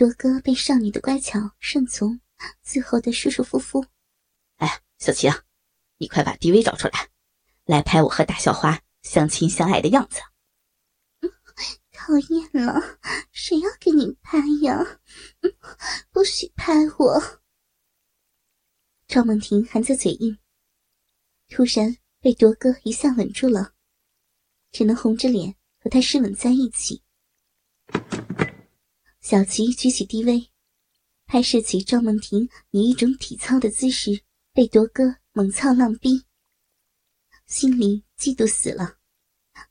多哥被少女的乖巧顺从伺候的舒舒服服。哎，小琪啊，你快把 DV 找出来，来拍我和大校花相亲相爱的样子。讨厌了，谁要给你拍呀？不许拍我！赵梦婷含着嘴硬，突然被铎哥一下吻住了，只能红着脸和他湿吻在一起。小琪举起 DV，拍摄起赵梦婷以一种体操的姿势被铎哥猛操浪逼，心里嫉妒死了，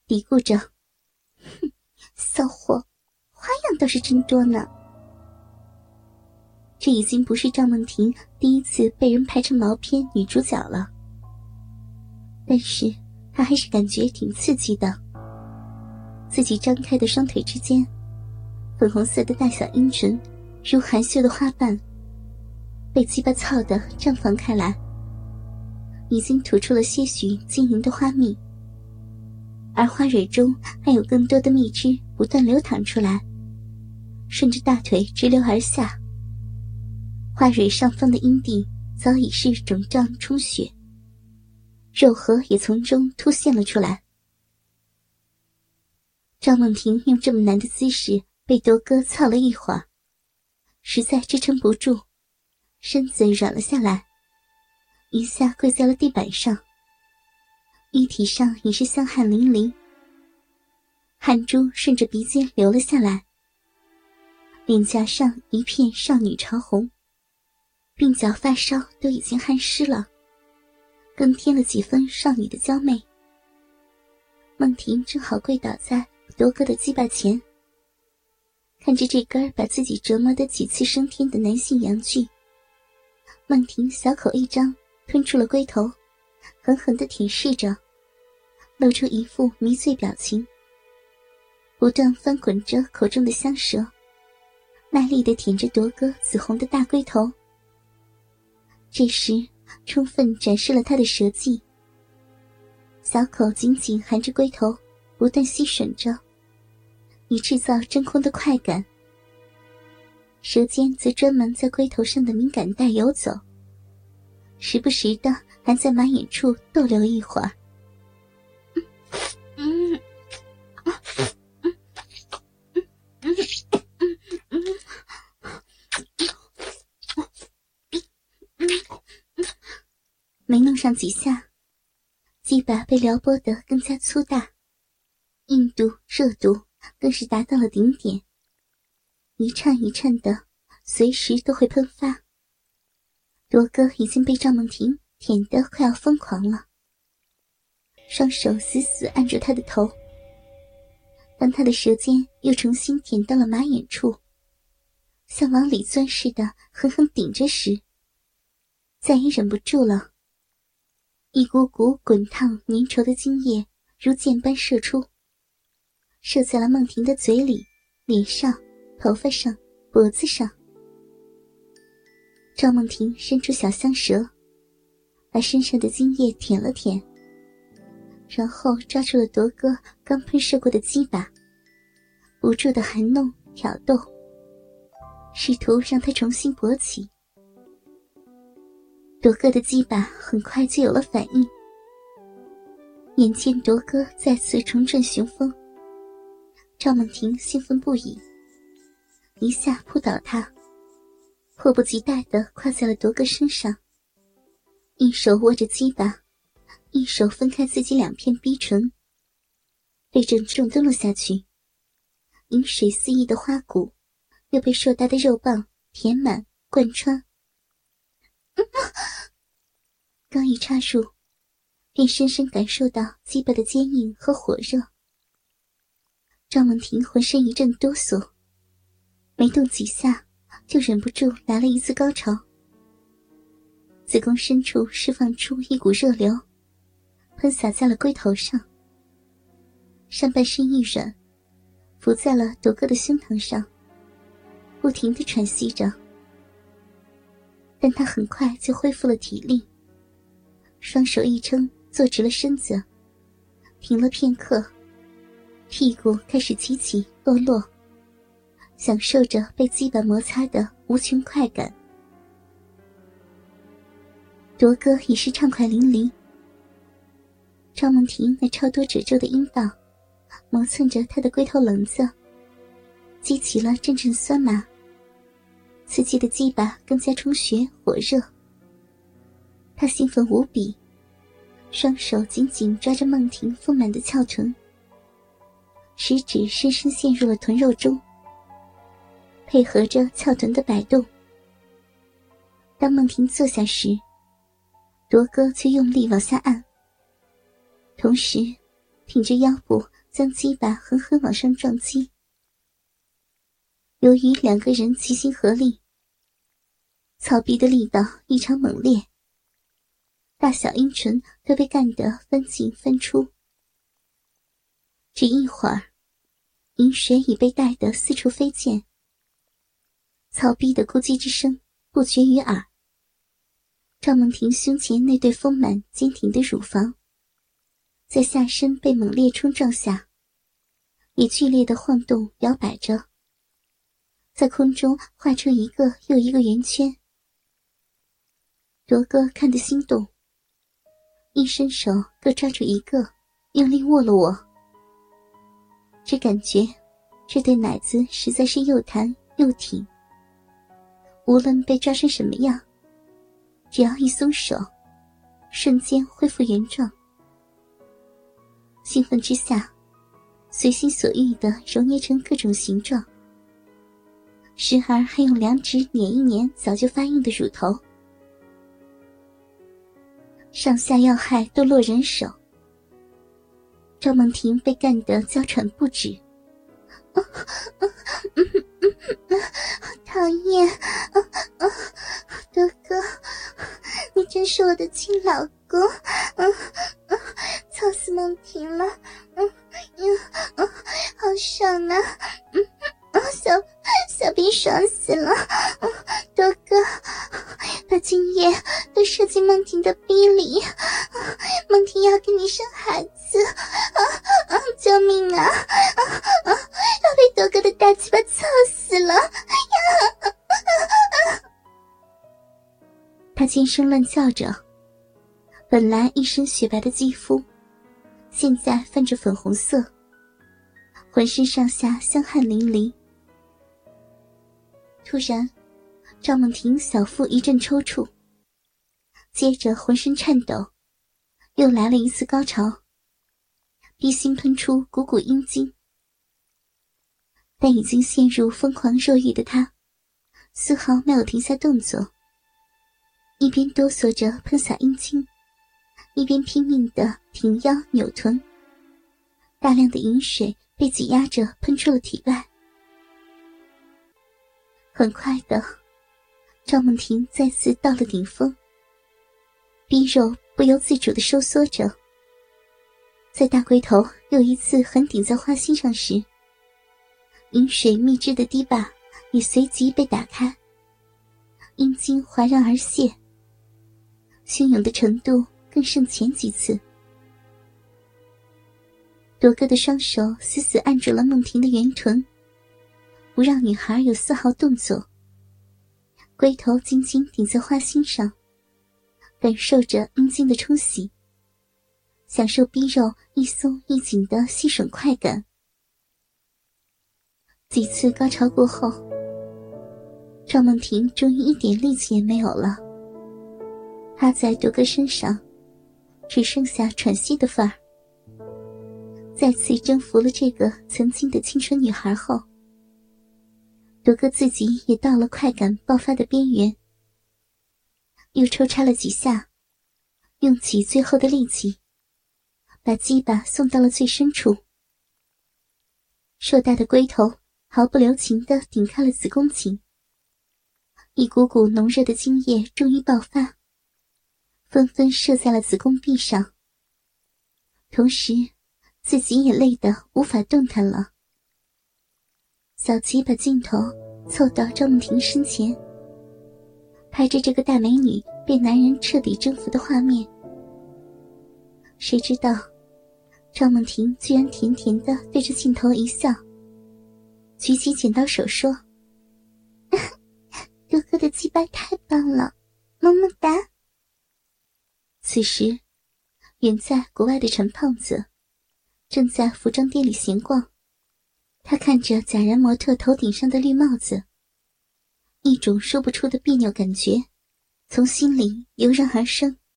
嘀咕着：“哼，骚货，花样倒是真多呢。”这已经不是赵梦婷第一次被人拍成毛片女主角了，但是她还是感觉挺刺激的。自己张开的双腿之间，粉红色的大小阴唇如含羞的花瓣，被鸡巴操的绽放开来，已经吐出了些许晶莹的花蜜，而花蕊中还有更多的蜜汁不断流淌出来，顺着大腿直流而下。花蕊上方的阴蒂早已是肿胀充血，肉核也从中凸现了出来。赵梦婷用这么难的姿势被铎哥操了一会儿，实在支撑不住，身子软了下来，一下跪在了地板上。衣体上已是香汗淋漓，汗珠顺着鼻尖流了下来，脸颊上一片少女潮红。鬓角发梢都已经汗湿了，更添了几分少女的娇媚。梦婷正好跪倒在铎哥的鸡巴前，看着这根把自己折磨的几次升天的男性阳具，梦婷小口一张，吞出了龟头，狠狠的舔舐着，露出一副迷醉表情，不断翻滚着口中的香舌，卖力的舔着铎哥紫红的大龟头。这时，充分展示了他的舌技。小口紧紧含着龟头，不断吸吮着，以制造真空的快感。舌尖则专门在龟头上的敏感带游走，时不时的还在马眼处逗留一会儿。没弄上几下，鸡巴被撩拨得更加粗大，硬度、热度更是达到了顶点，一颤一颤的，随时都会喷发。罗哥已经被赵梦婷舔得快要疯狂了，双手死死按住他的头。当他的舌尖又重新舔到了马眼处，像往里钻似的狠狠顶着时，再也忍不住了。一股股滚烫粘稠的精液如箭般射出，射在了梦婷的嘴里、脸上、头发上、脖子上。赵梦婷伸出小香舌，把身上的精液舔了舔，然后抓住了铎哥刚喷射过的鸡巴，不住的含弄挑逗，试图让他重新勃起。铎哥的鸡巴很快就有了反应，眼见铎哥再次重振雄风，赵梦婷兴奋不已，一下扑倒他，迫不及待地跨在了铎哥身上，一手握着鸡巴，一手分开自己两片逼唇，被正重蹲了下去，饮水肆意的花骨又被硕大的肉棒填满贯穿。刚一插入，便深深感受到鸡巴的坚硬和火热。赵梦婷浑身一阵哆嗦，没动几下，就忍不住来了一次高潮。子宫深处释放出一股热流，喷洒在了龟头上。上半身一软，伏在了铎哥的胸膛上，不停的喘息着。但他很快就恢复了体力，双手一撑，坐直了身子，停了片刻，屁股开始起起落落，享受着被鸡巴摩擦的无穷快感。铎哥已是畅快淋漓。赵梦婷那超多褶皱的阴道，磨蹭着他的龟头棱子，激起了阵阵酸麻。刺激的鸡巴更加充血火热，他兴奋无比，双手紧紧抓着梦婷丰满的翘臀，食指深深陷入了臀肉中，配合着翘臀的摆动。当梦婷坐下时，铎哥却用力往下按，同时挺着腰部将鸡巴狠狠往上撞击。由于两个人齐心合力，草壁的力道异常猛烈，大小阴唇都被干得翻进翻出。只一会儿，饮水已被带得四处飞溅，草壁的咕叽之声不绝于耳。赵梦婷胸前那对丰满坚挺的乳房，在下身被猛烈冲撞下，也剧烈的晃动摇摆着。在空中画出一个又一个圆圈。罗哥看得心动，一伸手各抓住一个，用力握了握。只感觉这对奶子实在是又弹又挺，无论被抓成什么样，只要一松手，瞬间恢复原状。兴奋之下，随心所欲的揉捏成各种形状。时而还用两指捻一捻早就发硬的乳头，上下要害都落人手。赵梦婷被干得娇喘不止，讨厌，哥哥，你真是我的亲老公，操死梦婷了，嗯嗯，好爽啊，嗯。小小兵爽死了，多哥，把精液都射进梦婷的逼里，声乱叫着，本来一身雪白的肌肤，现在泛着粉红色，浑身上下香汗淋漓。突然，赵梦婷小腹一阵抽搐，接着浑身颤抖，又来了一次高潮，逼心喷出股股阴茎。但已经陷入疯狂肉欲的他，丝毫没有停下动作，一边哆嗦着喷洒阴茎，一边拼命的挺腰扭臀。大量的饮水被挤压着喷出了体外。很快的，赵梦婷再次到了顶峰，逼肉不由自主的收缩着。在大龟头又一次狠顶在花心上时，饮水蜜汁的堤坝也随即被打开，阴茎滑然而泄，汹涌的程度更胜前几次。铎哥的双手死死按住了梦婷的圆臀。不让女孩有丝毫动作，龟头紧紧顶在花心上，感受着阴茎的冲洗，享受逼肉一松一紧的吸吮快感。几次高潮过后，赵梦婷终于一点力气也没有了，趴在独哥身上，只剩下喘息的份儿。再次征服了这个曾经的青春女孩后。独哥自己也到了快感爆发的边缘，又抽插了几下，用起最后的力气，把鸡巴送到了最深处。硕大的龟头毫不留情地顶开了子宫颈，一股股浓热的精液终于爆发，纷纷射在了子宫壁上。同时，自己也累得无法动弹了。小琪把镜头凑到赵梦婷身前，拍着这个大美女被男人彻底征服的画面。谁知道，赵梦婷居然甜甜的对着镜头一笑，举起剪刀手说：“ 哥哥的鸡巴太棒了，”此时，远在国外的陈胖子正在服装店里闲逛。他看着假人模特头顶上的绿帽子，一种说不出的别扭感觉从心里油然而生。